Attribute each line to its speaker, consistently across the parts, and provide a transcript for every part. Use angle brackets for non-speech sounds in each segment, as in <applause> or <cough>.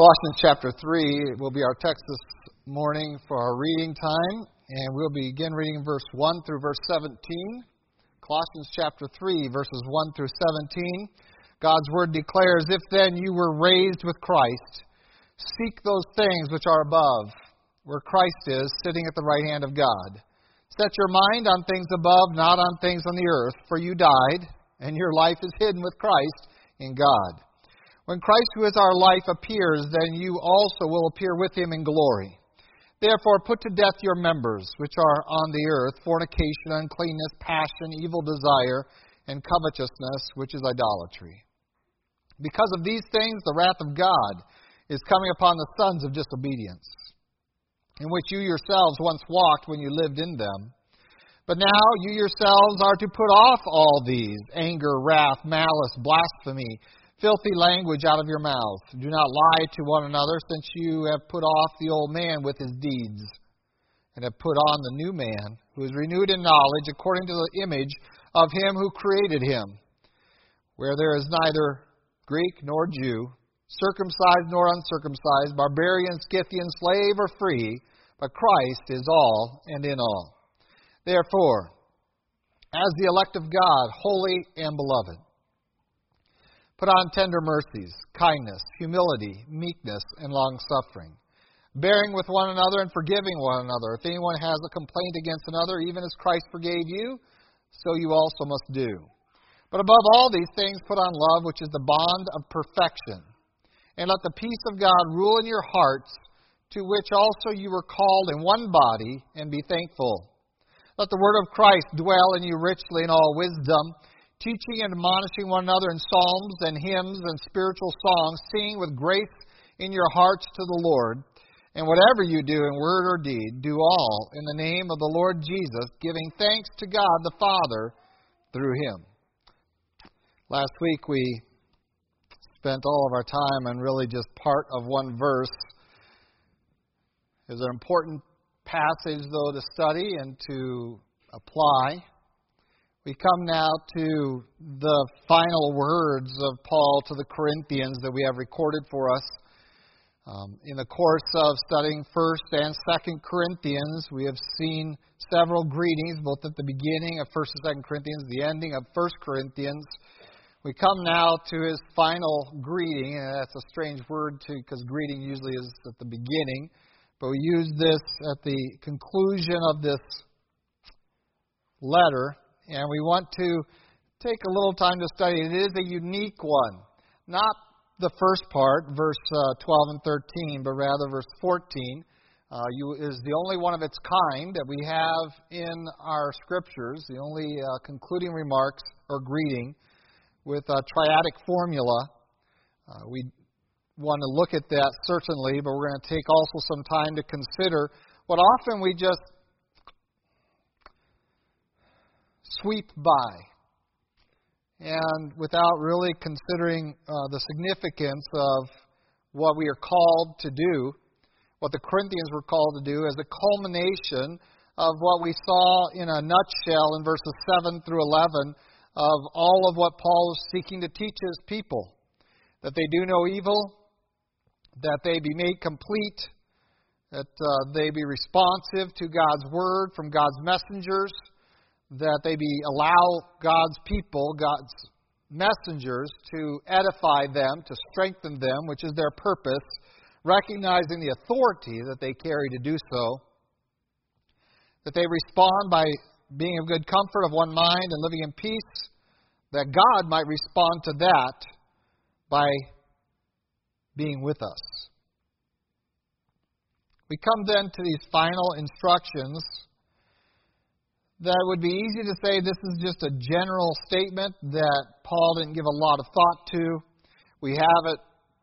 Speaker 1: Colossians chapter 3 will be our text this morning for our reading time, and we'll begin reading verse 1 through verse 17. Colossians chapter 3, verses 1 through 17. God's word declares, If then you were raised with Christ, seek those things which are above, where Christ is, sitting at the right hand of God. Set your mind on things above, not on things on the earth, for you died, and your life is hidden with Christ in God. When Christ, who is our life, appears, then you also will appear with him in glory. Therefore, put to death your members, which are on the earth fornication, uncleanness, passion, evil desire, and covetousness, which is idolatry. Because of these things, the wrath of God is coming upon the sons of disobedience, in which you yourselves once walked when you lived in them. But now you yourselves are to put off all these anger, wrath, malice, blasphemy filthy language out of your mouth. Do not lie to one another, since you have put off the old man with his deeds, and have put on the new man, who is renewed in knowledge according to the image of him who created him, where there is neither Greek nor Jew, circumcised nor uncircumcised, barbarian, Scythian, slave or free, but Christ is all and in all. Therefore, as the elect of God, holy and beloved, Put on tender mercies, kindness, humility, meekness, and long suffering, bearing with one another and forgiving one another. If anyone has a complaint against another, even as Christ forgave you, so you also must do. But above all these things, put on love, which is the bond of perfection. And let the peace of God rule in your hearts, to which also you were called in one body, and be thankful. Let the word of Christ dwell in you richly in all wisdom teaching and admonishing one another in psalms and hymns and spiritual songs, singing with grace in your hearts to the Lord. And whatever you do in word or deed, do all in the name of the Lord Jesus, giving thanks to God the Father through him. Last week we spent all of our time on really just part of one verse. It's an important passage, though, to study and to apply. We come now to the final words of Paul to the Corinthians that we have recorded for us. Um, in the course of studying 1st and 2nd Corinthians, we have seen several greetings, both at the beginning of 1st and 2nd Corinthians, the ending of 1st Corinthians. We come now to his final greeting, and that's a strange word because greeting usually is at the beginning, but we use this at the conclusion of this letter and we want to take a little time to study it. It is a unique one. Not the first part, verse uh, 12 and 13, but rather verse 14. Uh, you, is the only one of its kind that we have in our scriptures, the only uh, concluding remarks or greeting with a triadic formula. Uh, we want to look at that certainly, but we're going to take also some time to consider what often we just sweep by. And without really considering uh, the significance of what we are called to do, what the Corinthians were called to do, as a culmination of what we saw in a nutshell in verses 7 through 11 of all of what Paul is seeking to teach his people that they do no evil, that they be made complete, that uh, they be responsive to God's word from God's messengers that they be allow God's people, God's messengers, to edify them, to strengthen them, which is their purpose, recognizing the authority that they carry to do so. That they respond by being of good comfort, of one mind, and living in peace. That God might respond to that by being with us. We come then to these final instructions that would be easy to say this is just a general statement that Paul didn't give a lot of thought to. We have it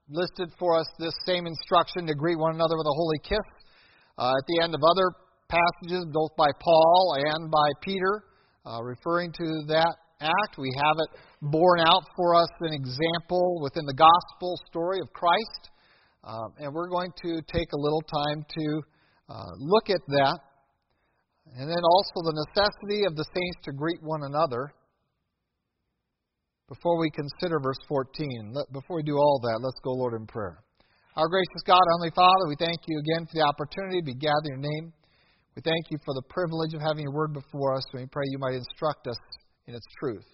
Speaker 1: listed for us, this same instruction to greet one another with a holy kiss. Uh, at the end of other passages, both by Paul and by Peter, uh, referring to that act. We have it borne out for us an example within the gospel story of Christ. Um, and we're going to take a little time to uh, look at that and then also the necessity of the saints to greet one another. Before we consider verse 14, let, before we do all that, let's go, Lord, in prayer. Our gracious God, Heavenly Father, we thank you again for the opportunity to be gathered in your name. We thank you for the privilege of having your word before us, and we pray you might instruct us in its truth.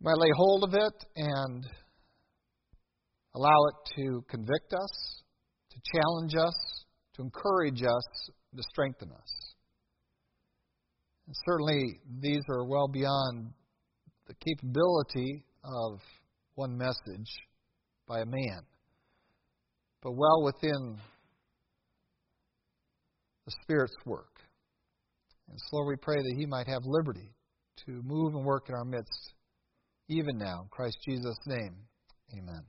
Speaker 1: You might lay hold of it and allow it to convict us, to challenge us, to encourage us, to strengthen us. And certainly, these are well beyond the capability of one message by a man but well within the Spirit's work. And so, we pray that He might have liberty to move and work in our midst, even now. In Christ Jesus' name, amen.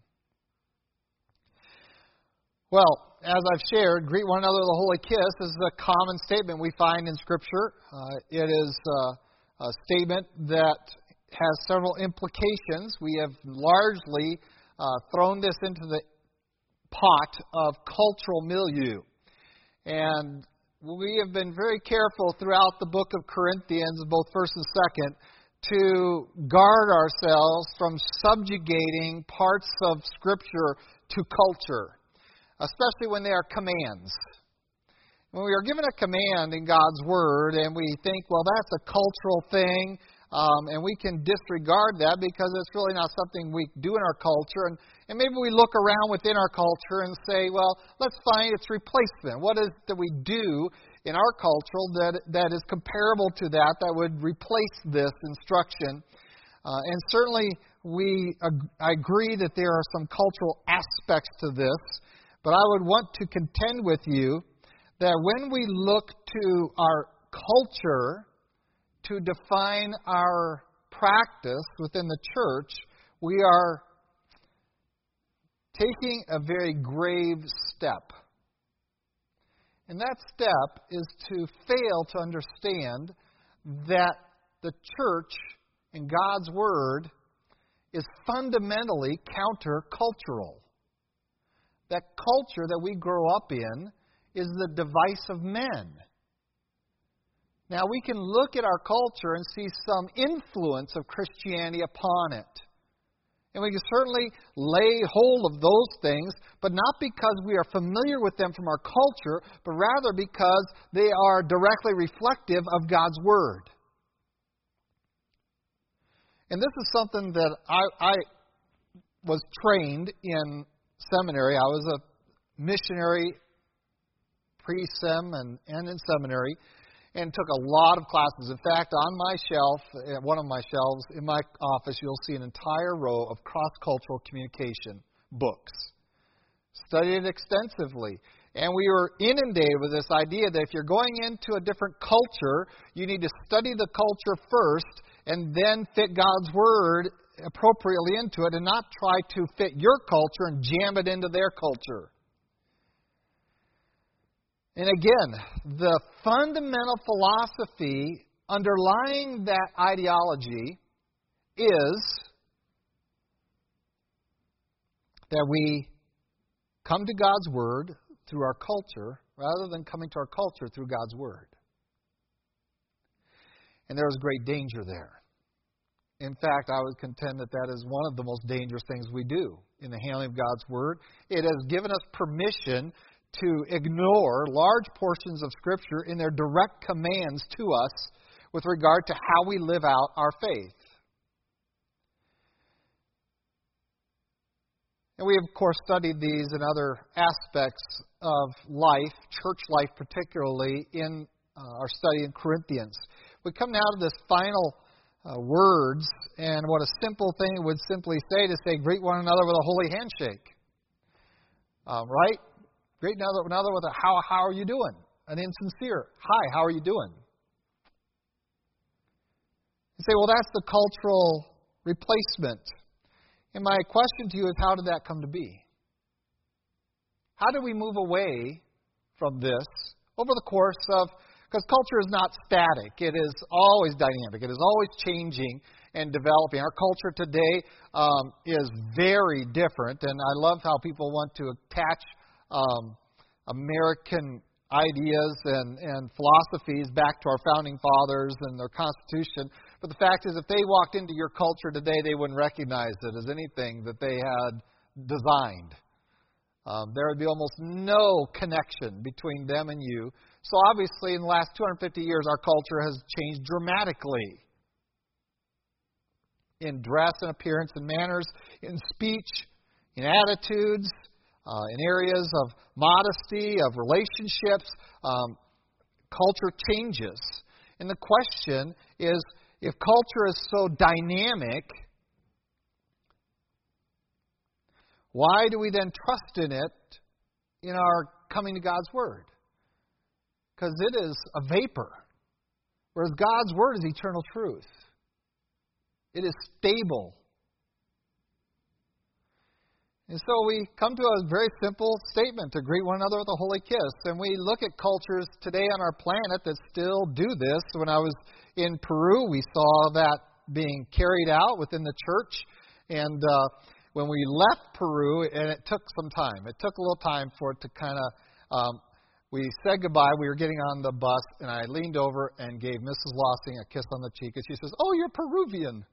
Speaker 1: Well, as I've shared, greet one another with a holy kiss is a common statement we find in Scripture. Uh, it is uh, a statement that has several implications. We have largely uh, thrown this into the pot of cultural milieu. And we have been very careful throughout the book of Corinthians, both first and second, to guard ourselves from subjugating parts of Scripture to culture, especially when they are commands. When we are given a command in God's Word and we think, well, that's a cultural thing, um, and we can disregard that because it's really not something we do in our culture. And, and maybe we look around within our culture and say, well, let's find its replacement. What is it that we do in our culture that, that is comparable to that, that would replace this instruction? Uh, and certainly, we ag- I agree that there are some cultural aspects to this, but I would want to contend with you that when we look to our culture to define our practice within the church, we are taking a very grave step. And that step is to fail to understand that the church and God's Word is fundamentally countercultural. That culture that we grow up in is the device of men. Now, we can look at our culture and see some influence of Christianity upon it. And we can certainly lay hold of those things, but not because we are familiar with them from our culture, but rather because they are directly reflective of God's Word. And this is something that I, I was trained in seminary. I was a missionary pre sem and, and in seminary and took a lot of classes. In fact, on my shelf, eh, one of my shelves in my office, you'll see an entire row of cross cultural communication books. Studied extensively. And we were inundated with this idea that if you're going into a different culture, you need to study the culture first and then fit God's Word appropriately into it and not try to fit your culture and jam it into their culture. And again, the fundamental philosophy underlying that ideology is that we come to God's Word through our culture rather than coming to our culture through God's Word. And there is great danger there. In fact, I would contend that that is one of the most dangerous things we do in the handling of God's Word. It has given us permission to ignore large portions of Scripture in their direct commands to us with regard to how we live out our faith. And we, of course, studied these and other aspects of life, church life particularly, in uh, our study in Corinthians. We come now to this final uh, words, and what a simple thing it would simply say to say, greet one another with a holy handshake. Um, right? Greet now that with a how, how are you doing? An insincere, hi, how are you doing? You say, well, that's the cultural replacement. And my question to you is, how did that come to be? How did we move away from this over the course of, because culture is not static, it is always dynamic, it is always changing and developing. Our culture today um, is very different, and I love how people want to attach um, American ideas and, and philosophies back to our founding fathers and their Constitution. But the fact is, if they walked into your culture today, they wouldn't recognize it as anything that they had designed. Um, there would be almost no connection between them and you. So, obviously, in the last 250 years, our culture has changed dramatically in dress and appearance and manners, in speech, in attitudes, uh, in areas of modesty, of relationships. Um, culture changes. And the question is if culture is so dynamic, why do we then trust in it in our coming to God's Word? Because it is a vapor, whereas God's Word is eternal truth. It is stable. And so we come to a very simple statement to greet one another with a holy kiss. And we look at cultures today on our planet that still do this. When I was in Peru, we saw that being carried out within the church. And uh, when we left Peru, and it took some time, it took a little time for it to kind of. Um, we said goodbye. We were getting on the bus, and I leaned over and gave Mrs. Lossing a kiss on the cheek. And she says, Oh, you're Peruvian.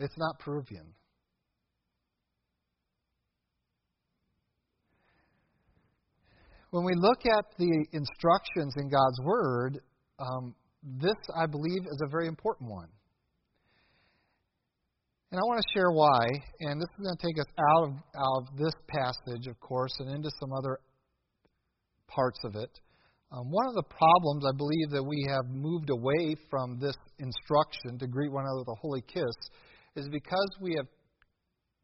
Speaker 1: It's not Peruvian. When we look at the instructions in God's Word, um, this, I believe, is a very important one. And I want to share why, and this is going to take us out of, out of this passage, of course, and into some other parts of it. Um, one of the problems I believe that we have moved away from this instruction to greet one another with a holy kiss is because we have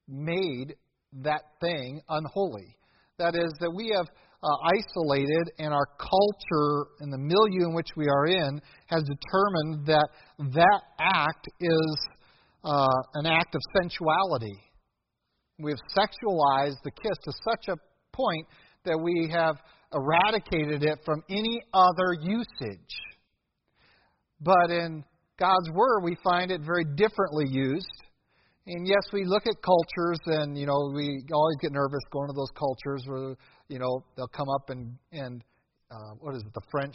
Speaker 1: made that thing unholy. That is, that we have uh, isolated, and our culture and the milieu in which we are in has determined that that act is uh, an act of sensuality. We have sexualized the kiss to such a point that we have eradicated it from any other usage. But in God's Word, we find it very differently used. And yes, we look at cultures, and you know, we always get nervous going to those cultures where you know they'll come up and and uh, what is it? The French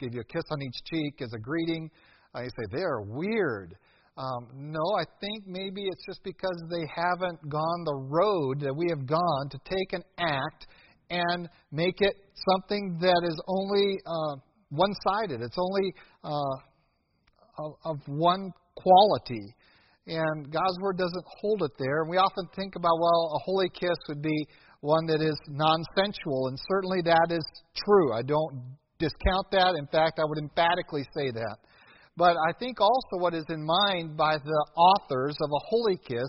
Speaker 1: give you a kiss on each cheek as a greeting. I say they are weird. Um, no, I think maybe it's just because they haven't gone the road that we have gone to take an act and make it something that is only uh, one-sided. It's only uh, of, of one quality. And God's Word doesn't hold it there. And we often think about, well, a holy kiss would be one that is non sensual. And certainly that is true. I don't discount that. In fact, I would emphatically say that. But I think also what is in mind by the authors of a holy kiss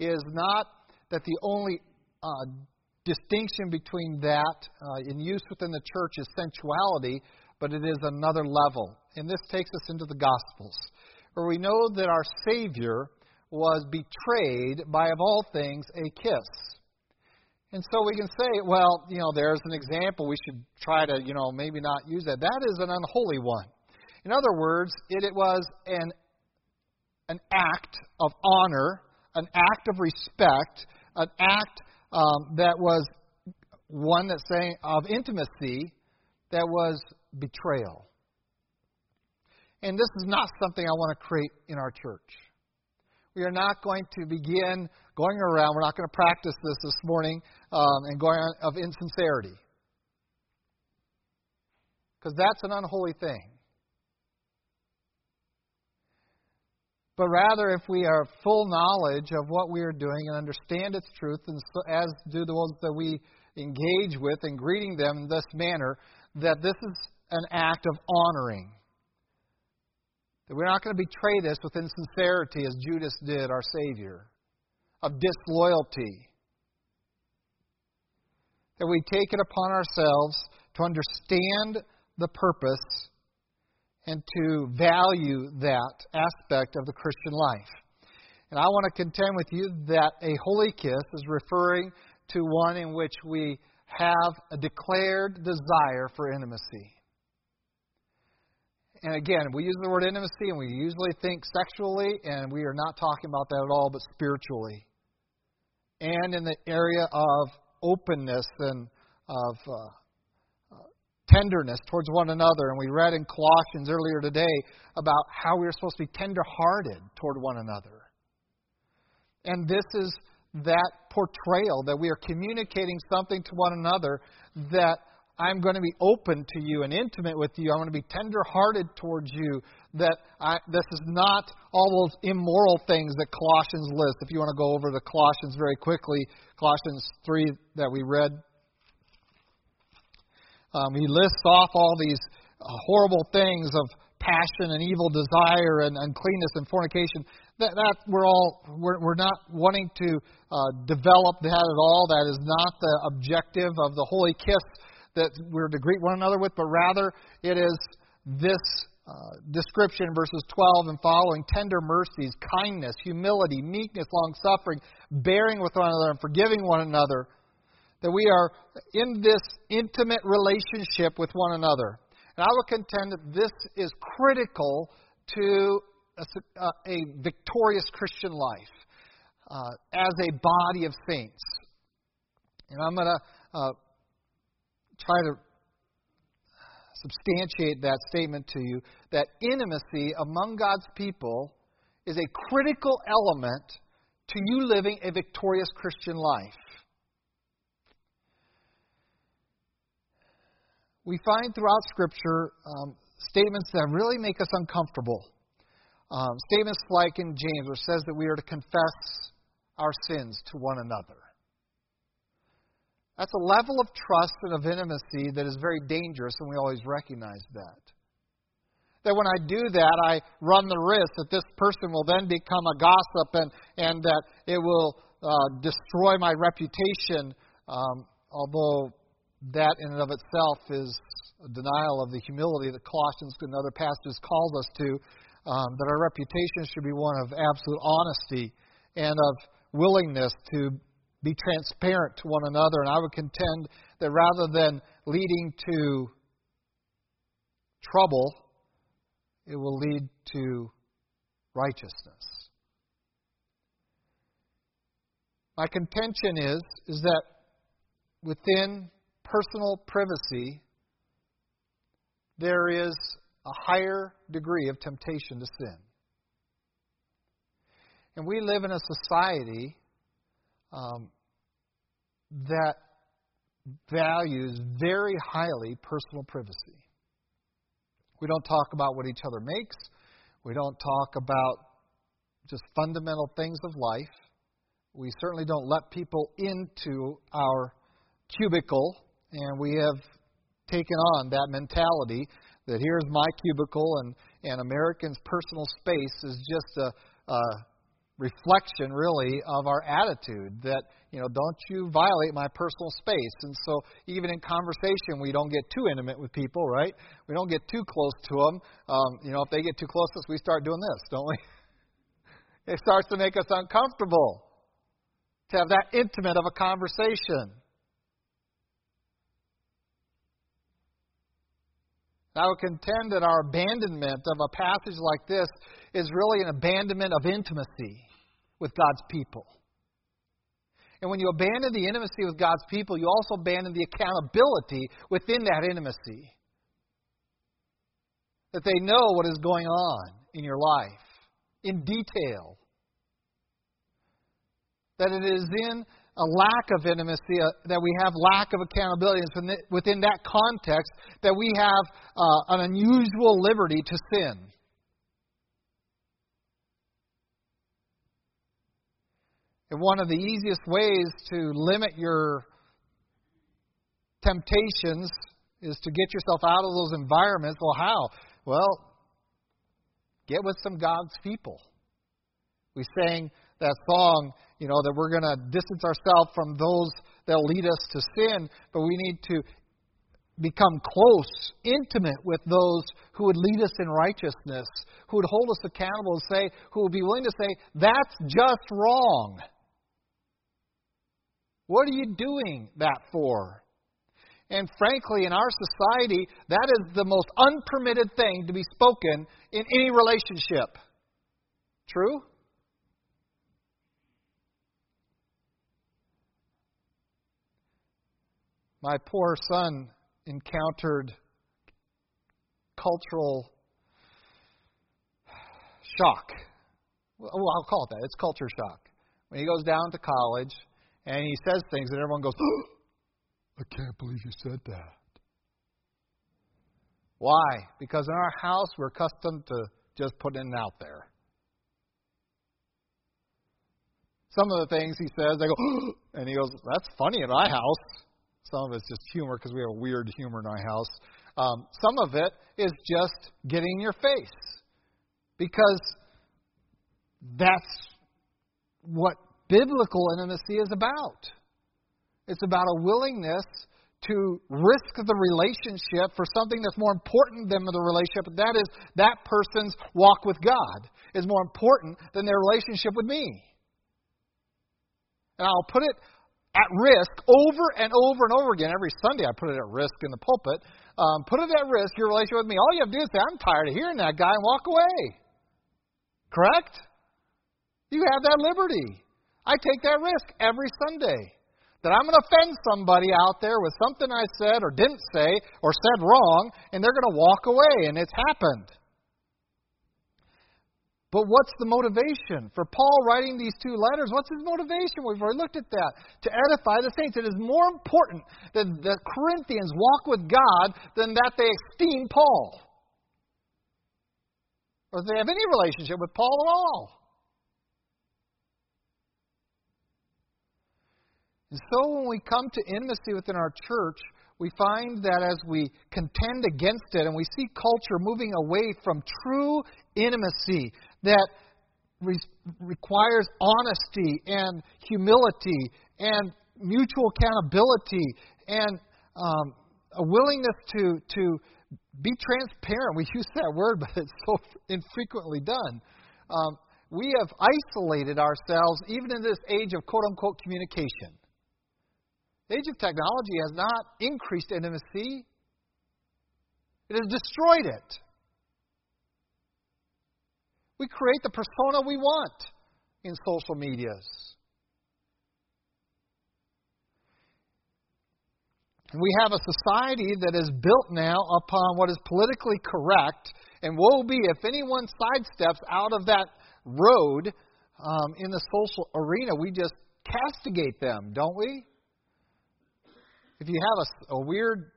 Speaker 1: is not that the only uh, distinction between that uh, in use within the church is sensuality, but it is another level. And this takes us into the Gospels where we know that our Savior was betrayed by, of all things, a kiss. And so we can say, well, you know, there's an example. We should try to, you know, maybe not use that. That is an unholy one. In other words, it, it was an, an act of honor, an act of respect, an act um, that was one that's saying of intimacy that was betrayal. And this is not something I want to create in our church. We are not going to begin going around, we're not going to practice this this morning um, and going on of insincerity. Because that's an unholy thing. But rather, if we are full knowledge of what we are doing and understand its truth, and so, as do the ones that we engage with and greeting them in this manner, that this is an act of honoring. That we're not going to betray this with insincerity as Judas did our Savior, of disloyalty. That we take it upon ourselves to understand the purpose and to value that aspect of the Christian life. And I want to contend with you that a holy kiss is referring to one in which we have a declared desire for intimacy and again, we use the word intimacy and we usually think sexually, and we are not talking about that at all, but spiritually. And in the area of openness and of uh, tenderness towards one another. And we read in Colossians earlier today about how we are supposed to be tender-hearted toward one another. And this is that portrayal that we are communicating something to one another that I'm going to be open to you and intimate with you. I'm going to be tender-hearted towards you. That I, this is not all those immoral things that Colossians lists. If you want to go over the Colossians very quickly, Colossians 3 that we read um, he lists off all these uh, horrible things of passion and evil desire and uncleanness and fornication. That, that we're all we're, we're not wanting to uh, develop that at all. That is not the objective of the holy kiss that we're to greet one another with, but rather it is this uh, description, verses 12 and following tender mercies, kindness, humility, meekness, long suffering, bearing with one another, and forgiving one another that we are in this intimate relationship with one another. And I will contend that this is critical to a, a victorious Christian life uh, as a body of saints. And I'm going to uh, try to substantiate that statement to you that intimacy among God's people is a critical element to you living a victorious Christian life. We find throughout Scripture um, statements that really make us uncomfortable. Um, statements like in James, where it says that we are to confess our sins to one another. That's a level of trust and of intimacy that is very dangerous, and we always recognize that. That when I do that, I run the risk that this person will then become a gossip and, and that it will uh, destroy my reputation, um, although that in and of itself is a denial of the humility that Colossians and other passages calls us to. Um, that our reputation should be one of absolute honesty and of willingness to be transparent to one another. And I would contend that rather than leading to trouble, it will lead to righteousness. My contention is, is that within personal privacy, there is a higher degree of temptation to sin. And we live in a society um, that values very highly personal privacy. We don't talk about what each other makes. We don't talk about just fundamental things of life. We certainly don't let people into our cubicle and we have taken on that mentality that here's my cubicle and, and Americans' personal space is just a, a reflection, really, of our attitude that, you know, don't you violate my personal space. And so, even in conversation, we don't get too intimate with people, right? We don't get too close to them. Um, you know, if they get too close to us, we start doing this, don't we? <laughs> It starts to make us uncomfortable to have that intimate of a conversation. I would contend that our abandonment of a passage like this is really an abandonment of intimacy with God's people. And when you abandon the intimacy with God's people, you also abandon the accountability within that intimacy. That they know what is going on in your life in detail. That it is in a lack of intimacy, uh, that we have lack of accountability. And within that context, that we have uh, an unusual liberty to sin. And one of the easiest ways to limit your temptations is to get yourself out of those environments. Well, how? Well, get with some God's people. We sang that song, you know, that we're going to distance ourselves from those that lead us to sin, but we need to become close, intimate with those who would lead us in righteousness, who would hold us accountable and say, who would be willing to say, that's just wrong. What are you doing that for? And frankly, in our society, that is the most unpermitted thing to be spoken in any relationship. True? My poor son encountered cultural shock. Well, I'll call it that. It's culture shock. When he goes down to college and he says things, and everyone goes, <gasps> I can't believe you said that. Why? Because in our house, we're accustomed to just putting it out there. Some of the things he says, they go, <gasps> and he goes, That's funny in my house. Some of it's just humor because we have a weird humor in our house. Um, some of it is just getting in your face because that's what biblical intimacy is about. It's about a willingness to risk the relationship for something that's more important than the relationship. That is, that person's walk with God is more important than their relationship with me. And I'll put it at risk over and over and over again. Every Sunday I put it at risk in the pulpit. Um, put it at risk, your relationship with me. All you have to do is say, I'm tired of hearing that guy and walk away. Correct? You have that liberty. I take that risk every Sunday that I'm going to offend somebody out there with something I said or didn't say or said wrong, and they're going to walk away, and it's happened. But what's the motivation? For Paul writing these two letters, what's his motivation? We've already looked at that. To edify the saints. It is more important that the Corinthians walk with God than that they esteem Paul. Or that they have any relationship with Paul at all. And so when we come to intimacy within our church, we find that as we contend against it and we see culture moving away from true intimacy that re- requires honesty and humility and mutual accountability and um, a willingness to, to be transparent. We use that word, but it's so infrequently done. Um, we have isolated ourselves even in this age of quote unquote communication. The age of technology has not increased intimacy, it has destroyed it. We create the persona we want in social medias. We have a society that is built now upon what is politically correct, and woe be if anyone sidesteps out of that road um, in the social arena. We just castigate them, don't we? If you have a, a weird,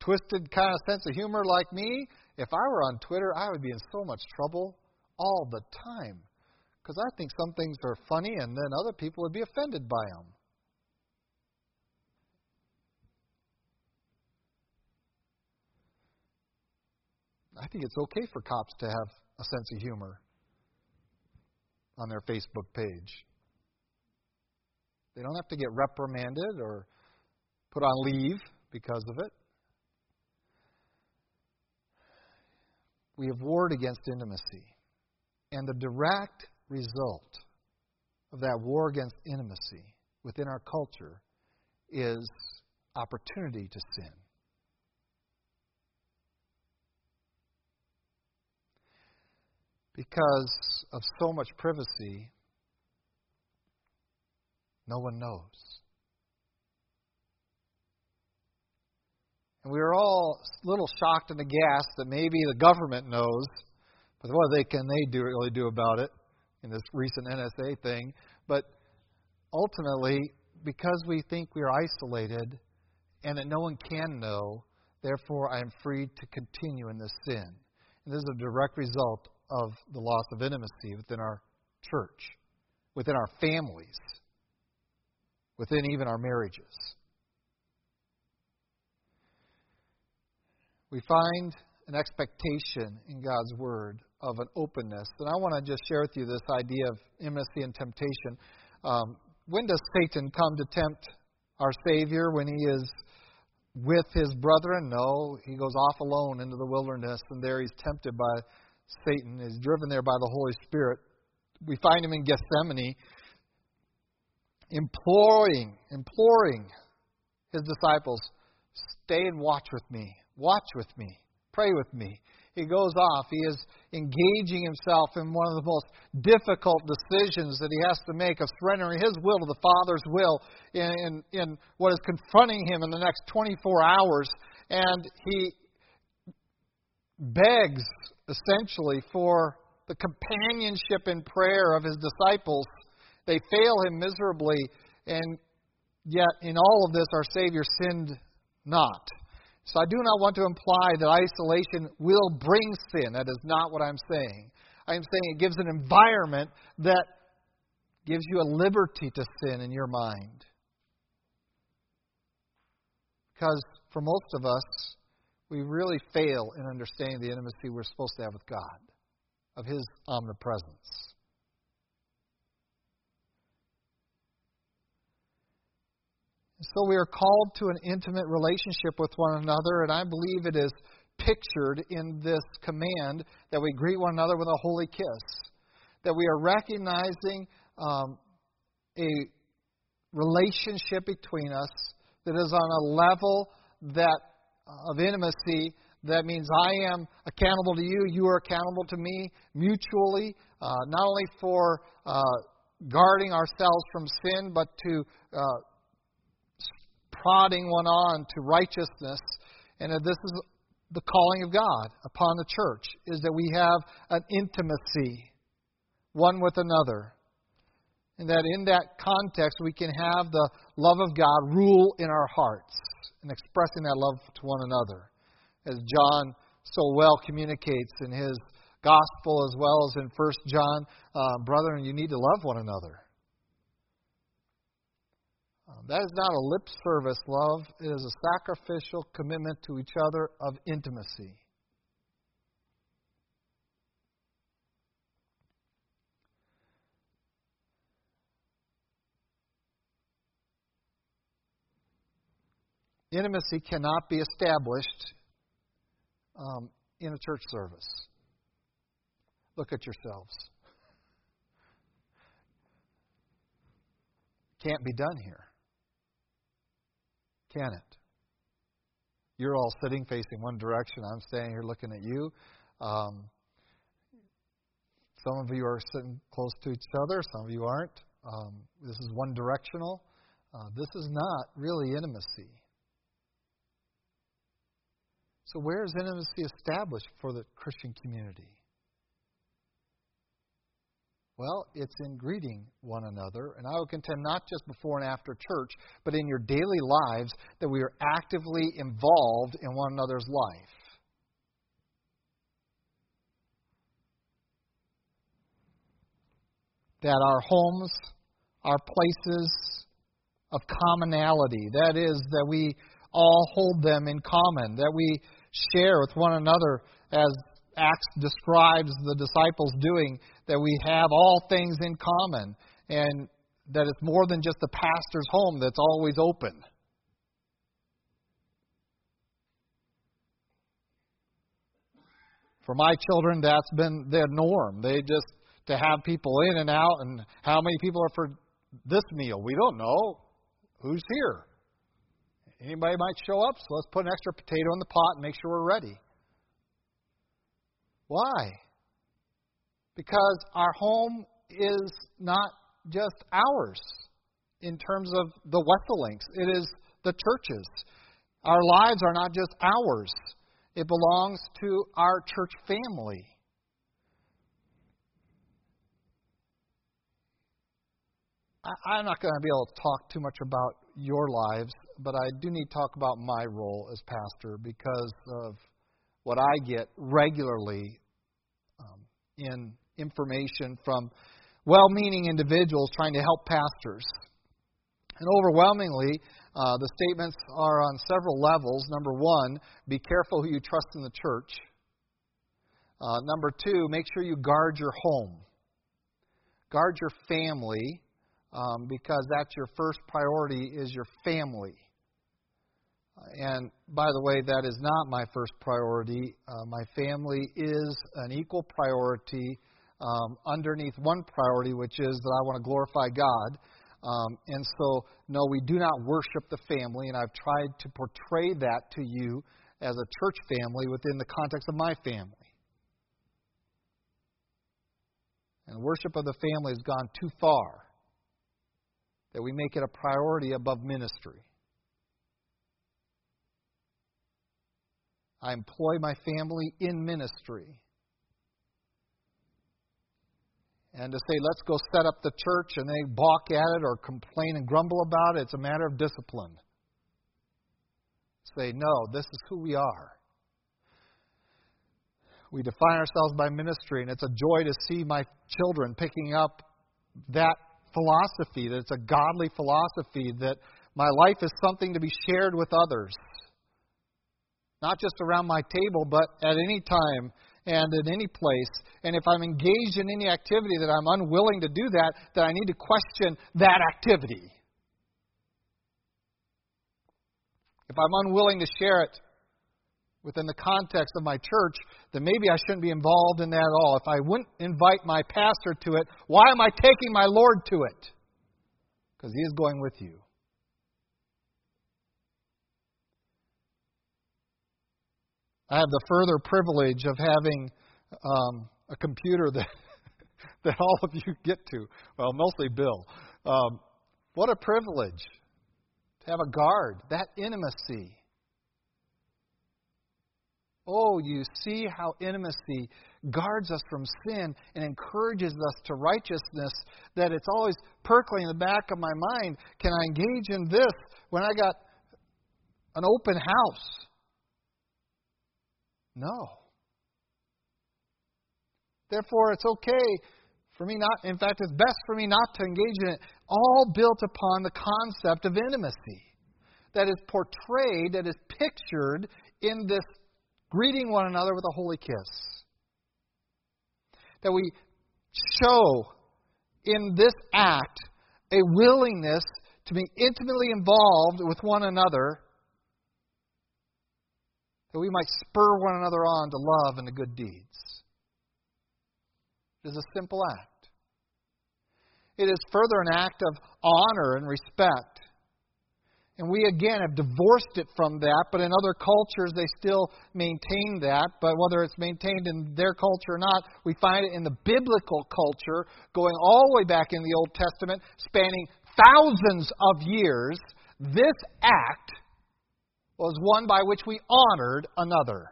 Speaker 1: twisted kind of sense of humor like me, if I were on Twitter, I would be in so much trouble all the time. Because I think some things are funny and then other people would be offended by them. I think it's okay for cops to have a sense of humor on their Facebook page. They don't have to get reprimanded or put on leave because of it. We have warred against intimacy. And the direct result of that war against intimacy within our culture is opportunity to sin. Because of so much privacy, no one knows. And we were all a little shocked and aghast that maybe the government knows, but what they can they do really do about it in this recent NSA thing? But ultimately, because we think we are isolated and that no one can know, therefore I am free to continue in this sin. And this is a direct result of the loss of intimacy within our church, within our families, within even our marriages. We find an expectation in God's Word of an openness. And I want to just share with you this idea of intimacy and temptation. Um, when does Satan come to tempt our Savior? When he is with his brethren? No, he goes off alone into the wilderness, and there he's tempted by Satan. He's driven there by the Holy Spirit. We find him in Gethsemane, imploring, imploring his disciples, stay and watch with me. Watch with me. Pray with me. He goes off. He is engaging himself in one of the most difficult decisions that he has to make of surrendering his will to the Father's will in, in, in what is confronting him in the next 24 hours. And he begs essentially for the companionship in prayer of his disciples. They fail him miserably, and yet in all of this, our Savior sinned not. So I do not want to imply that isolation will bring sin. That is not what I'm saying. I am saying it gives an environment that gives you a liberty to sin in your mind. Because for most of us, we really fail in understanding the intimacy we're supposed to have with God, of His omnipresence. So we are called to an intimate relationship with one another, and I believe it is pictured in this command that we greet one another with a holy kiss. That we are recognizing um, a relationship between us that is on a level that uh, of intimacy that means I am accountable to you, you are accountable to me mutually, uh, not only for uh, guarding ourselves from sin, but to uh, prodding one on to righteousness. And this is the calling of God upon the church, is that we have an intimacy one with another. And that in that context, we can have the love of God rule in our hearts and expressing that love to one another. As John so well communicates in his gospel as well as in 1 John, uh, brethren, you need to love one another. Um, that is not a lip service love, it is a sacrificial commitment to each other of intimacy. Intimacy cannot be established um, in a church service. Look at yourselves. Can't be done here can it? You're all sitting facing one direction. I'm standing here looking at you. Um, some of you are sitting close to each other, some of you aren't. Um, this is one directional. Uh, this is not really intimacy. So, where is intimacy established for the Christian community? Well, it's in greeting one another. And I would contend not just before and after church, but in your daily lives that we are actively involved in one another's life. That our homes are places of commonality. That is, that we all hold them in common, that we share with one another as Acts describes the disciples doing, that we have all things in common, and that it's more than just the pastor's home that's always open. For my children, that's been their norm. They just to have people in and out, and how many people are for this meal? We don't know. Who's here? Anybody might show up, so let's put an extra potato in the pot and make sure we're ready. Why? Because our home is not just ours in terms of the Wesselinks, it is the church's. Our lives are not just ours, it belongs to our church family. I'm not going to be able to talk too much about your lives, but I do need to talk about my role as pastor because of what I get regularly um, in information from well meaning individuals trying to help pastors. And overwhelmingly, uh, the statements are on several levels. Number one, be careful who you trust in the church. Uh, number two, make sure you guard your home. Guard your family um, because that's your first priority is your family. And by the way, that is not my first priority. Uh, my family is an equal priority um, underneath one priority, which is that I want to glorify God. Um, and so, no, we do not worship the family, and I've tried to portray that to you as a church family within the context of my family. And worship of the family has gone too far that we make it a priority above ministry. I employ my family in ministry. And to say, let's go set up the church and they balk at it or complain and grumble about it, it's a matter of discipline. Say, no, this is who we are. We define ourselves by ministry, and it's a joy to see my children picking up that philosophy, that it's a godly philosophy, that my life is something to be shared with others. Not just around my table, but at any time and in any place. And if I'm engaged in any activity that I'm unwilling to do that, then I need to question that activity. If I'm unwilling to share it within the context of my church, then maybe I shouldn't be involved in that at all. If I wouldn't invite my pastor to it, why am I taking my Lord to it? Because he is going with you. I have the further privilege of having um, a computer <laughs> that that all of you get to. Well, mostly Bill. Um, what a privilege to have a guard, that intimacy. Oh, you see how intimacy guards us from sin and encourages us to righteousness, that it's always percolating in the back of my mind. Can I engage in this when I got an open house? No. Therefore, it's okay for me not, in fact, it's best for me not to engage in it, all built upon the concept of intimacy that is portrayed, that is pictured in this greeting one another with a holy kiss. That we show in this act a willingness to be intimately involved with one another that we might spur one another on to love and to good deeds. It is a simple act. It is further an act of honor and respect. And we again have divorced it from that, but in other cultures they still maintain that. But whether it's maintained in their culture or not, we find it in the biblical culture, going all the way back in the Old Testament, spanning thousands of years. This act was one by which we honored another.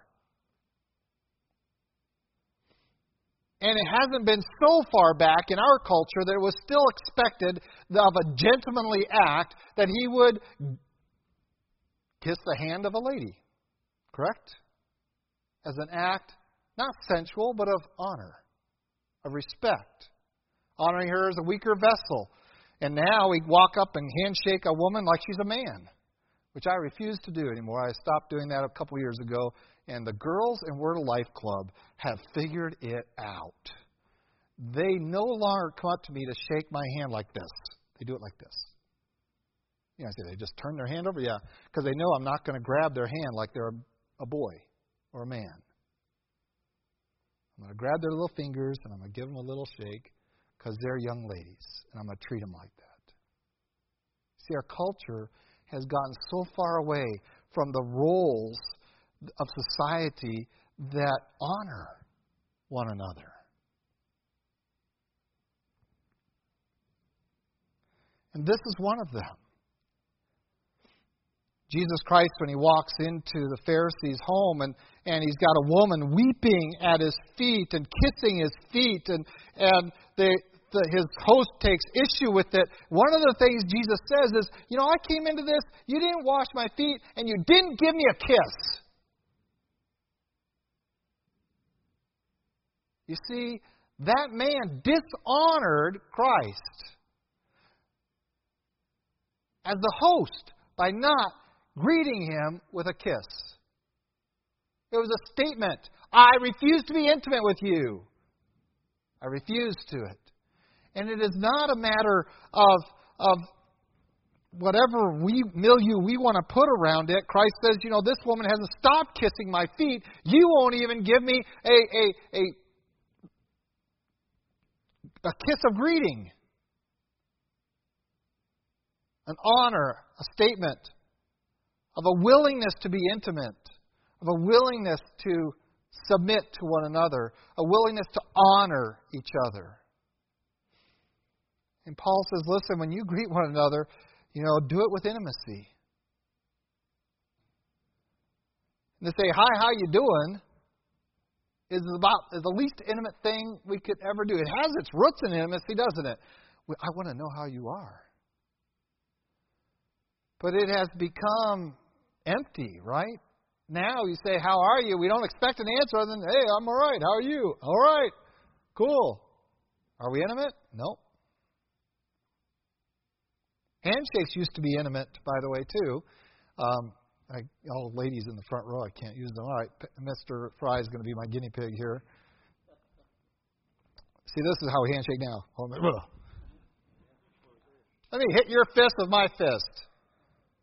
Speaker 1: And it hasn't been so far back in our culture that it was still expected of a gentlemanly act that he would kiss the hand of a lady. Correct? As an act, not sensual, but of honor, of respect. Honoring her as a weaker vessel. And now we walk up and handshake a woman like she's a man which I refuse to do anymore. I stopped doing that a couple years ago, and the girls in Word of Life Club have figured it out. They no longer come up to me to shake my hand like this. They do it like this. You know, I say they just turn their hand over, yeah, because they know I'm not going to grab their hand like they're a, boy or a man. I'm going to grab their little fingers and I'm going to give them a little shake because they're young ladies, and I'm going to treat them like that. See, our culture has gotten so far away from the roles of society that honor one another. And this is one of them. Jesus Christ, when he walks into the Pharisee's home and, and he's got a woman weeping at his feet and kissing his feet, and, and they, the, his host takes issue with it, one of the things Jesus says is, You know, I came into this, you didn't wash my feet, and you didn't give me a kiss. You see, that man dishonored Christ as the host by not greeting him with a kiss. It was a statement I refuse to be intimate with you. I refuse to it. And it is not a matter of, of whatever we, milieu we want to put around it. Christ says, you know, this woman hasn't stopped kissing my feet. You won't even give me a, a, a, a kiss of greeting, an honor, a statement of a willingness to be intimate, of a willingness to submit to one another, a willingness to honor each other. And Paul says, listen, when you greet one another, you know, do it with intimacy. And to say, hi, how you doing, is about is the least intimate thing we could ever do. It has its roots in intimacy, doesn't it? I want to know how you are. But it has become empty, right? Now you say, How are you? We don't expect an answer other than, Hey, I'm all right. How are you? All right. Cool. Are we intimate? No. Handshakes used to be intimate, by the way, too. Um, I, all ladies in the front row, I can't use them. All right, Mr. Fry is going to be my guinea pig here. See, this is how we handshake now. Let me hit your fist with my fist.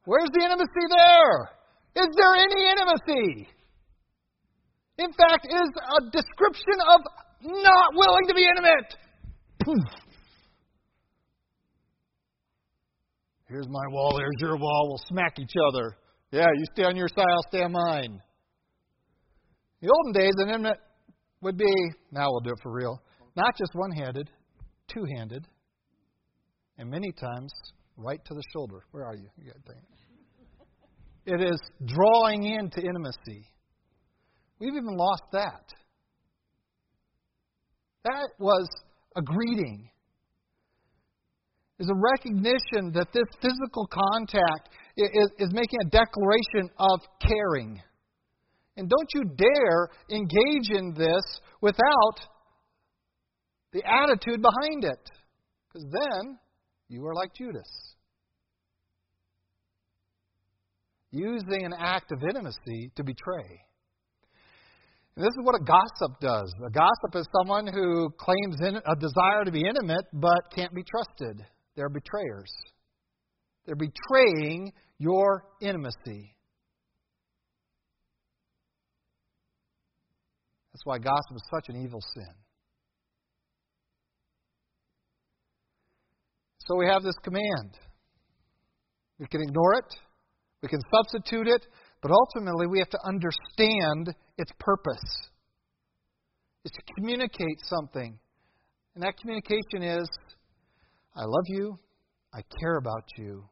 Speaker 1: Where's the intimacy there? Is there any intimacy? In fact, it is a description of not willing to be intimate. Here's my wall, there's your wall. We'll smack each other. Yeah, you stay on your side, I'll stay on mine. The olden days, an intimate would be, now we'll do it for real, not just one handed, two handed, and many times right to the shoulder. Where are you? you it is drawing into intimacy. We've even lost that. That was a greeting is a recognition that this physical contact is, is making a declaration of caring. And don't you dare engage in this without the attitude behind it, because then you are like Judas. Using an act of intimacy to betray. And this is what a gossip does. A gossip is someone who claims a desire to be intimate but can't be trusted. They're betrayers. They're betraying your intimacy. That's why gossip is such an evil sin. So we have this command. We can ignore it, we can substitute it, but ultimately we have to understand its purpose. It's to communicate something. And that communication is I love you. I care about you.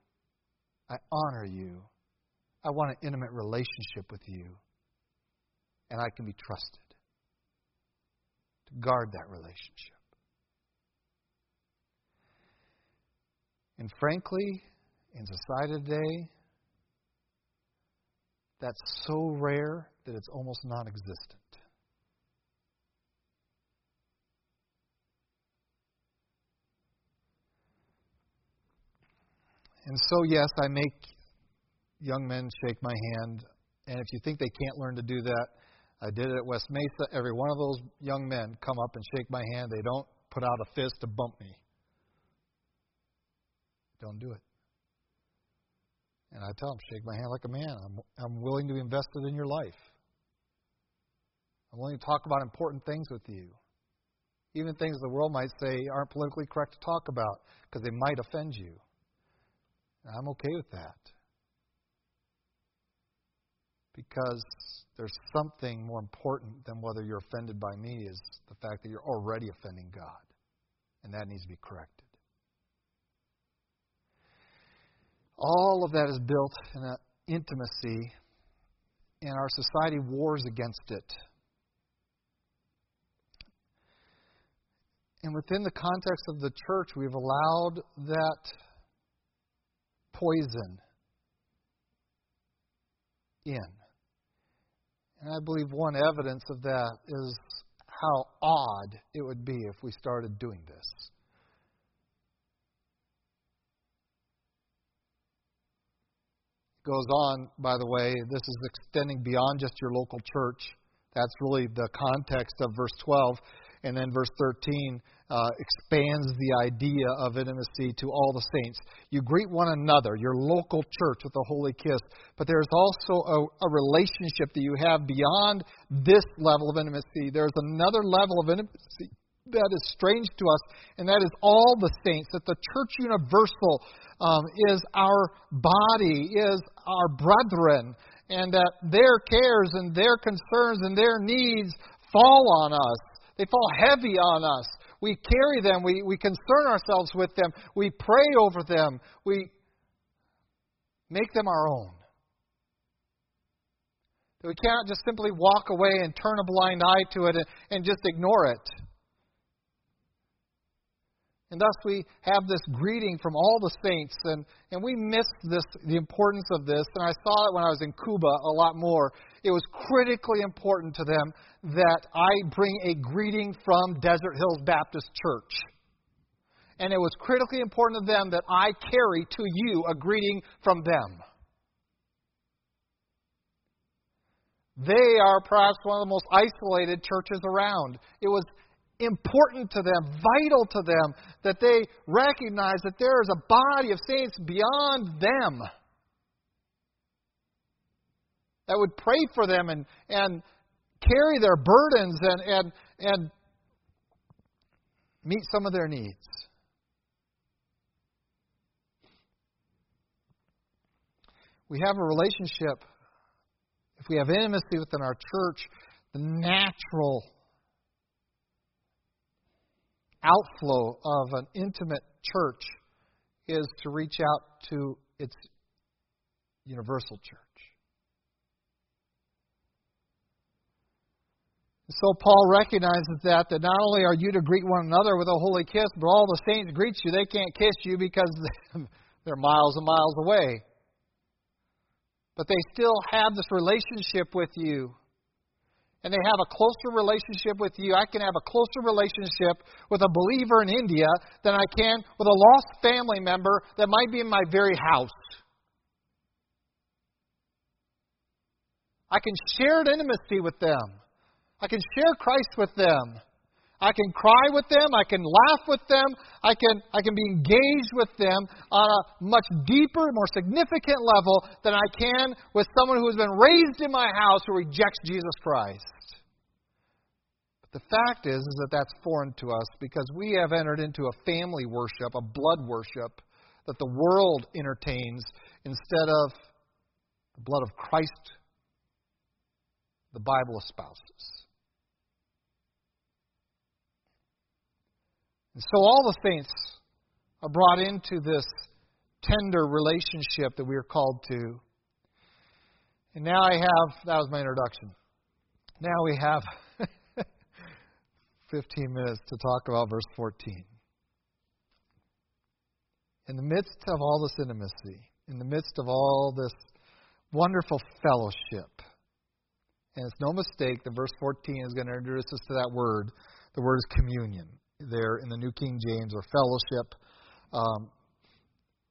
Speaker 1: I honor you. I want an intimate relationship with you. And I can be trusted to guard that relationship. And frankly, in society today, that's so rare that it's almost non existent. And so, yes, I make young men shake my hand. And if you think they can't learn to do that, I did it at West Mesa. Every one of those young men come up and shake my hand. They don't put out a fist to bump me. Don't do it. And I tell them, shake my hand like a man. I'm, I'm willing to be invested in your life. I'm willing to talk about important things with you. Even things the world might say aren't politically correct to talk about because they might offend you. I'm okay with that. Because there's something more important than whether you're offended by me is the fact that you're already offending God. And that needs to be corrected. All of that is built in an intimacy, and our society wars against it. And within the context of the church, we've allowed that poison in. And I believe one evidence of that is how odd it would be if we started doing this. It goes on, by the way, this is extending beyond just your local church. That's really the context of verse 12. And then verse 13 uh, expands the idea of intimacy to all the saints. You greet one another, your local church, with a holy kiss. But there's also a, a relationship that you have beyond this level of intimacy. There's another level of intimacy that is strange to us, and that is all the saints, that the church universal um, is our body, is our brethren, and that their cares and their concerns and their needs fall on us. They fall heavy on us. We carry them. We, we concern ourselves with them. We pray over them. We make them our own. That we cannot just simply walk away and turn a blind eye to it and, and just ignore it. And thus we have this greeting from all the saints, and, and we miss this the importance of this. And I saw it when I was in Cuba a lot more. It was critically important to them that I bring a greeting from Desert Hills Baptist Church. And it was critically important to them that I carry to you a greeting from them. They are perhaps one of the most isolated churches around. It was important to them, vital to them, that they recognize that there is a body of saints beyond them that would pray for them and, and carry their burdens and, and, and meet some of their needs. We have a relationship, if we have intimacy within our church, the natural outflow of an intimate church is to reach out to its universal church. So Paul recognizes that that not only are you to greet one another with a holy kiss, but all the saints greet you. They can't kiss you because <laughs> they're miles and miles away. But they still have this relationship with you and they have a closer relationship with you. I can have a closer relationship with a believer in India than I can with a lost family member that might be in my very house. I can share intimacy with them. I can share Christ with them. I can cry with them, I can laugh with them, I can, I can be engaged with them on a much deeper, more significant level than I can with someone who has been raised in my house who rejects Jesus Christ. But the fact is, is that that's foreign to us because we have entered into a family worship, a blood worship that the world entertains instead of the blood of Christ the Bible espouses. And so all the saints are brought into this tender relationship that we are called to. And now I have, that was my introduction. Now we have <laughs> 15 minutes to talk about verse 14. In the midst of all this intimacy, in the midst of all this wonderful fellowship, and it's no mistake that verse 14 is going to introduce us to that word. The word is communion there in the New King James, or fellowship. Um,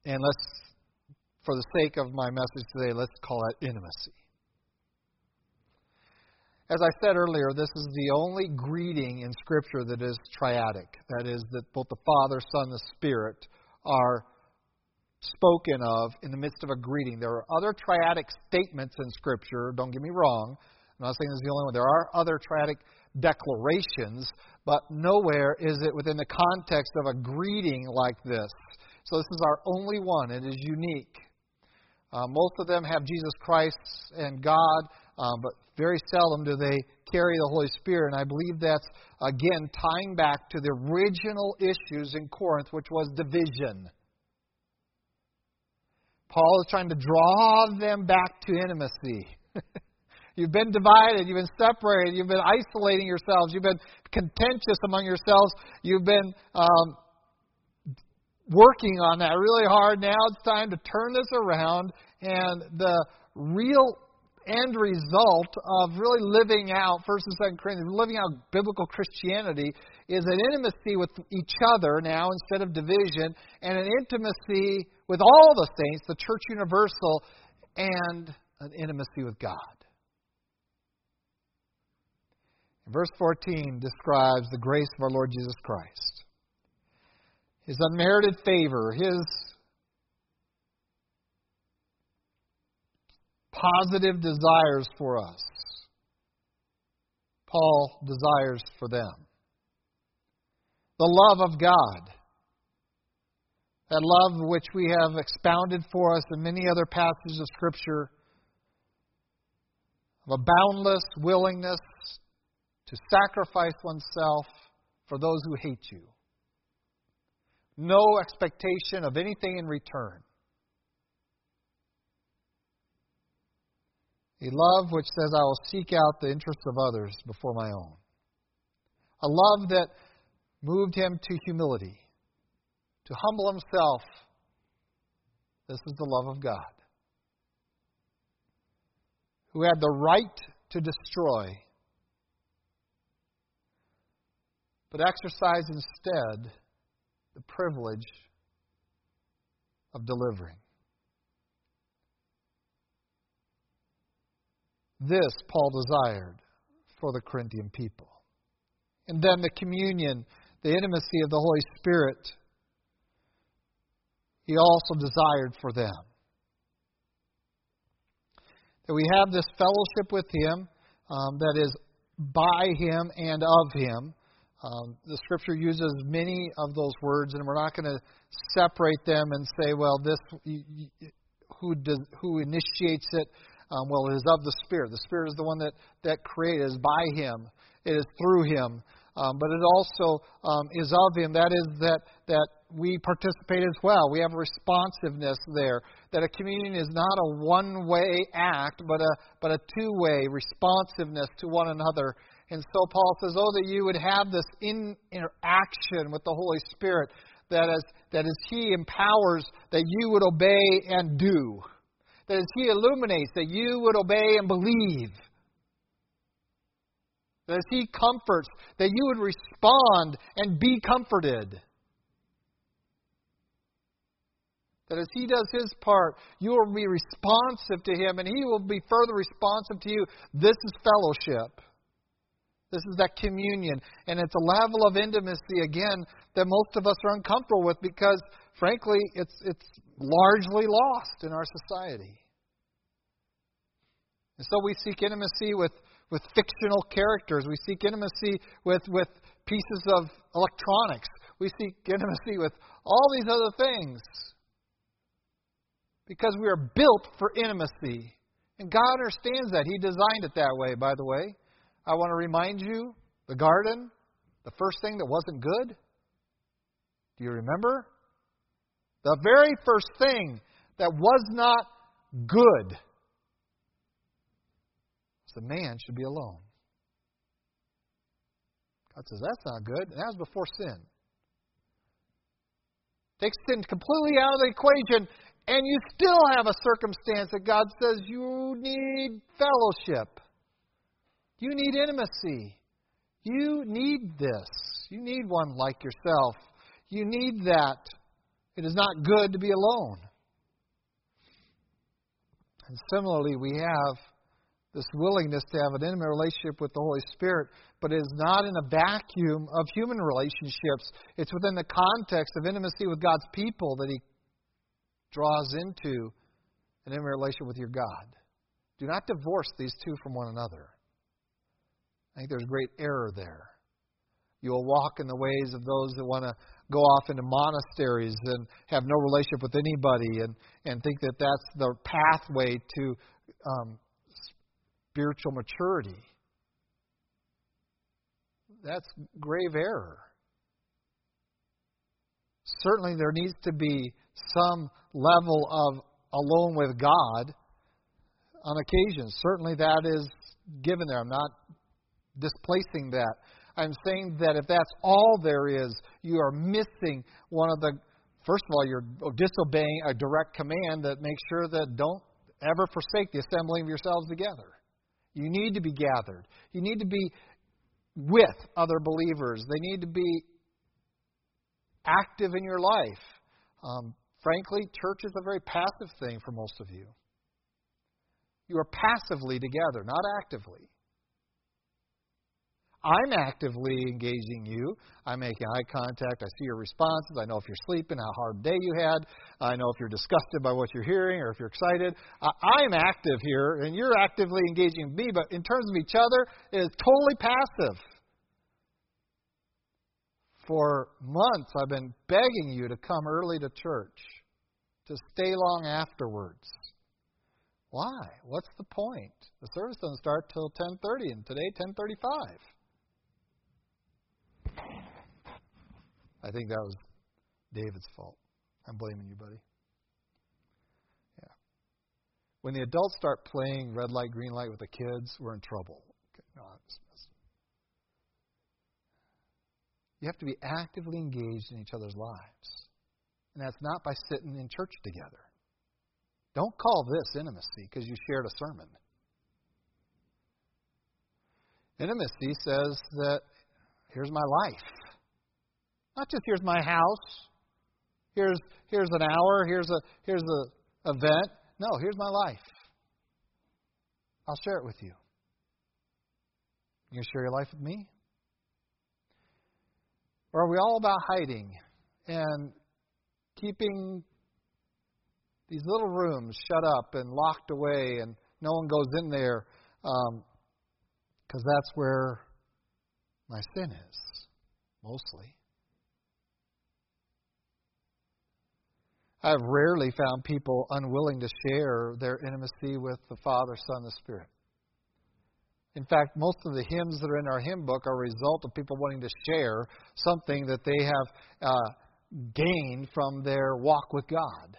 Speaker 1: and let's, for the sake of my message today, let's call it intimacy. As I said earlier, this is the only greeting in Scripture that is triadic. That is, that both the Father, Son, and the Spirit are spoken of in the midst of a greeting. There are other triadic statements in Scripture, don't get me wrong. I'm not saying this is the only one. There are other triadic declarations, but nowhere is it within the context of a greeting like this. So this is our only one. It is unique. Uh, most of them have Jesus Christ and God, um, but very seldom do they carry the Holy Spirit. And I believe that's, again, tying back to the original issues in Corinth, which was division. Paul is trying to draw them back to intimacy. <laughs> You've been divided. You've been separated. You've been isolating yourselves. You've been contentious among yourselves. You've been um, working on that really hard. Now it's time to turn this around. And the real end result of really living out First and Second Corinthians, living out biblical Christianity, is an intimacy with each other now instead of division, and an intimacy with all the saints, the church universal, and an intimacy with God. Verse 14 describes the grace of our Lord Jesus Christ, His unmerited favor, His positive desires for us. Paul desires for them. The love of God, that love which we have expounded for us in many other passages of Scripture, of a boundless willingness to sacrifice oneself for those who hate you. No expectation of anything in return. A love which says, I will seek out the interests of others before my own. A love that moved him to humility, to humble himself. This is the love of God. Who had the right to destroy, but exercise instead the privilege of delivering. This Paul desired for the Corinthian people. And then the communion, the intimacy of the Holy Spirit, he also desired for them. That we have this fellowship with him um, that is by him and of him. Um, the scripture uses many of those words, and we're not going to separate them and say, well, this who does, who initiates it um, well, it is of the Spirit. The Spirit is the one that, that created, it is by Him, it is through Him. Um, but it also um, is of Him. That is that, that we participate as well. We have a responsiveness there. That a communion is not a one way act, but a, but a two way responsiveness to one another. And so Paul says, Oh, that you would have this in, interaction with the Holy Spirit, that as, that as He empowers, that you would obey and do that as He illuminates, that you would obey and believe. That as He comforts, that you would respond and be comforted. That as He does His part, you will be responsive to Him and He will be further responsive to you. This is fellowship. This is that communion. And it's a level of intimacy, again, that most of us are uncomfortable with because, frankly, it's, it's largely lost in our society. And so we seek intimacy with, with fictional characters. We seek intimacy with, with pieces of electronics. We seek intimacy with all these other things. Because we are built for intimacy. And God understands that. He designed it that way, by the way. I want to remind you the garden, the first thing that wasn't good. Do you remember? The very first thing that was not good was the man should be alone. God says, that's not good. And that was before sin. Take sin completely out of the equation, and you still have a circumstance that God says you need fellowship. You need intimacy. You need this. You need one like yourself. You need that. It is not good to be alone. And similarly, we have this willingness to have an intimate relationship with the Holy Spirit, but it is not in a vacuum of human relationships. It's within the context of intimacy with God's people that He draws into an intimate relationship with your God. Do not divorce these two from one another. I think there's great error there. You will walk in the ways of those that want to go off into monasteries and have no relationship with anybody and, and think that that's the pathway to um, spiritual maturity. That's grave error. Certainly, there needs to be some level of alone with God on occasion. Certainly, that is given there. I'm not displacing that. I'm saying that if that's all there is, you are missing one of the. First of all, you're disobeying a direct command that makes sure that don't ever forsake the assembling of yourselves together. You need to be gathered. You need to be with other believers. They need to be active in your life. Um, frankly, church is a very passive thing for most of you. You are passively together, not actively. I'm actively engaging you. I'm making eye contact. I see your responses. I know if you're sleeping, how hard day you had. I know if you're disgusted by what you're hearing or if you're excited. I'm active here, and you're actively engaging me, but in terms of each other, it is totally passive. For months, I've been begging you to come early to church, to stay long afterwards. Why? What's the point? The service doesn't start till 10:30, and today 10:35. I think that was David's fault. I'm blaming you, buddy. Yeah. When the adults start playing red light, green light with the kids, we're in trouble. You have to be actively engaged in each other's lives. And that's not by sitting in church together. Don't call this intimacy because you shared a sermon. Intimacy says that here's my life. Not just here's my house. Here's here's an hour, here's a here's a event. No, here's my life. I'll share it with you. You share your life with me? Or are we all about hiding and keeping these little rooms shut up and locked away and no one goes in there because um, that's where my sin is, mostly. I've rarely found people unwilling to share their intimacy with the Father, Son, and Spirit. In fact, most of the hymns that are in our hymn book are a result of people wanting to share something that they have uh, gained from their walk with God.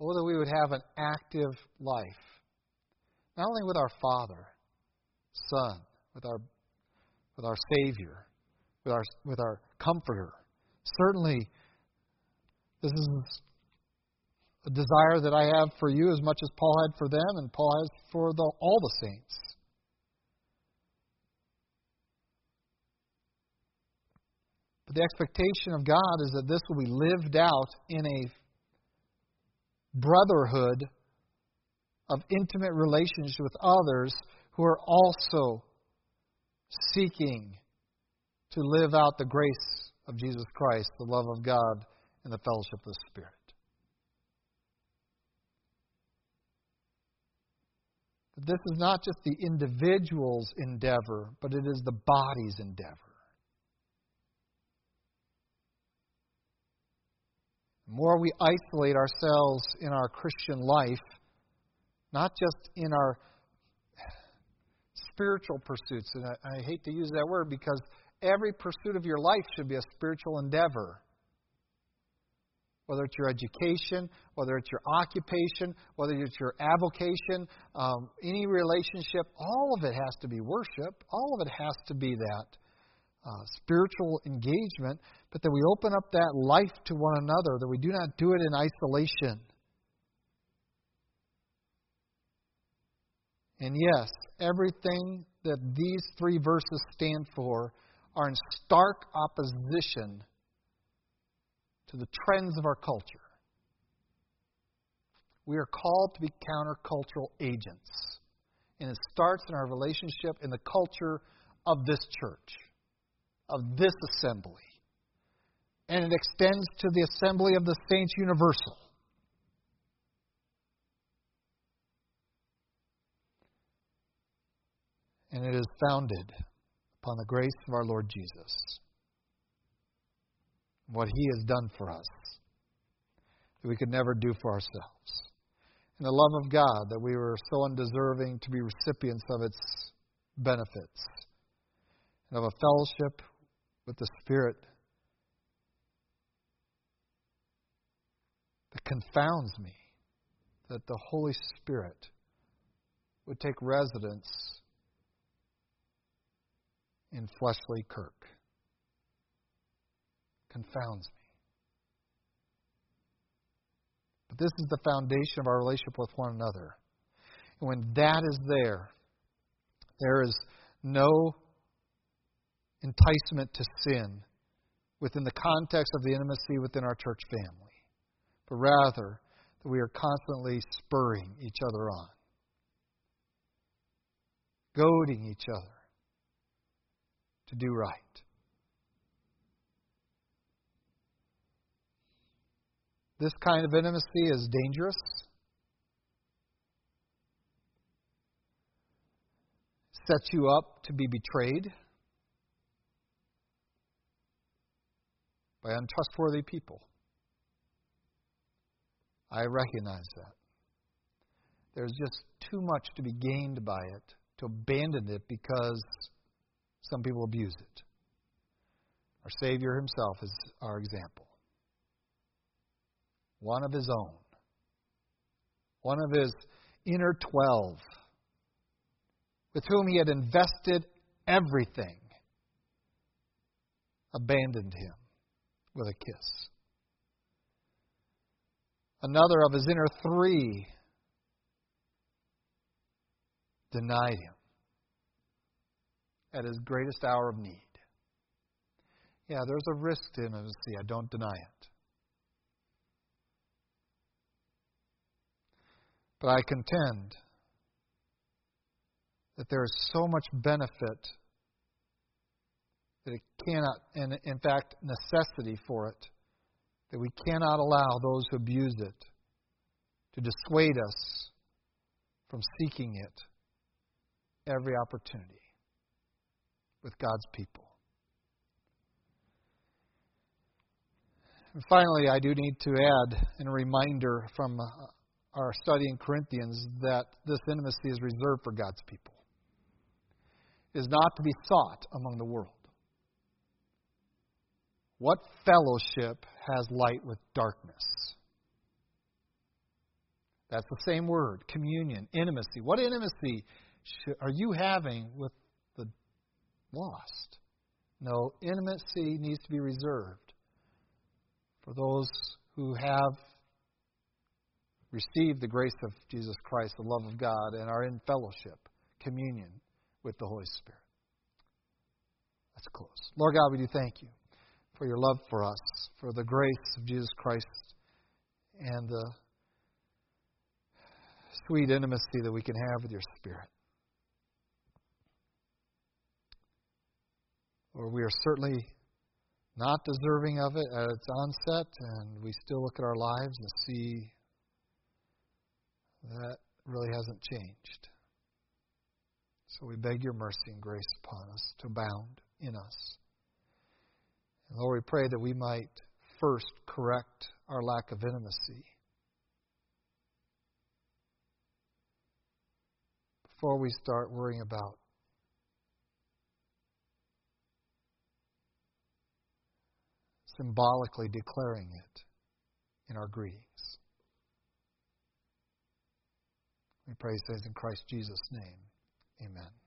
Speaker 1: Oh, that we would have an active life, not only with our Father, Son, with our, with our Savior, with our, with our Comforter. Certainly, this is a desire that I have for you as much as Paul had for them and Paul has for the, all the saints. But the expectation of God is that this will be lived out in a brotherhood of intimate relationship with others who are also seeking to live out the grace of Jesus Christ, the love of God, and the fellowship of the Spirit. this is not just the individual's endeavor, but it is the body's endeavor. The more we isolate ourselves in our Christian life, not just in our spiritual pursuits, and I, I hate to use that word because every pursuit of your life should be a spiritual endeavor whether it's your education, whether it's your occupation, whether it's your avocation, um, any relationship, all of it has to be worship. All of it has to be that uh, spiritual engagement, but that we open up that life to one another, that we do not do it in isolation. And yes, everything that these three verses stand for are in stark opposition to the trends of our culture. We are called to be countercultural agents. And it starts in our relationship in the culture of this church, of this assembly. And it extends to the assembly of the saints universal. And it is founded upon the grace of our Lord Jesus what He has done for us that we could never do for ourselves. And the love of God that we were so undeserving to be recipients of its benefits, and of a fellowship with the Spirit that confounds me that the Holy Spirit would take residence in fleshly Kirk confounds me. But this is the foundation of our relationship with one another. And when that is there, there is no enticement to sin within the context of the intimacy within our church family, but rather that we are constantly spurring each other on, goading each other to do right. This kind of intimacy is dangerous. Sets you up to be betrayed by untrustworthy people. I recognize that. There's just too much to be gained by it to abandon it because some people abuse it. Our Savior Himself is our example. one of his own, one of his inner twelve, with whom he had invested everything, abandoned him with a kiss. Another of his inner three denied him at his greatest hour of need. Yeah, there's a risk to intimacy. I don't deny it. But I contend that there is so much benefit that it cannot, and in fact, necessity for it, that we cannot allow those who abuse it to dissuade us from seeking it every opportunity with God's people. And finally, I do need to add a reminder from uh, our study in Corinthians that this intimacy is reserved for God's people. It is not to be sought among the world. What fellowship has light with darkness? That's the same word communion, intimacy. What intimacy are you having with lost? No, intimacy needs to be reserved for those who have received the grace of Jesus Christ, the love of God, and are in fellowship, communion with the Holy Spirit. Let's close. Lord God, we do thank you for your love for us, for the grace of Jesus Christ, and the sweet intimacy that we can have with your Spirit. Lord, we are certainly not deserving of it at its onset, and we still look at our lives and see that really hasn't changed. So we beg your mercy and grace upon us to abound in us. And Lord, we pray that we might first correct our lack of intimacy. Before we start worrying about symbolically declaring it in our greetings. We praise things in Christ Jesus' name. Amen.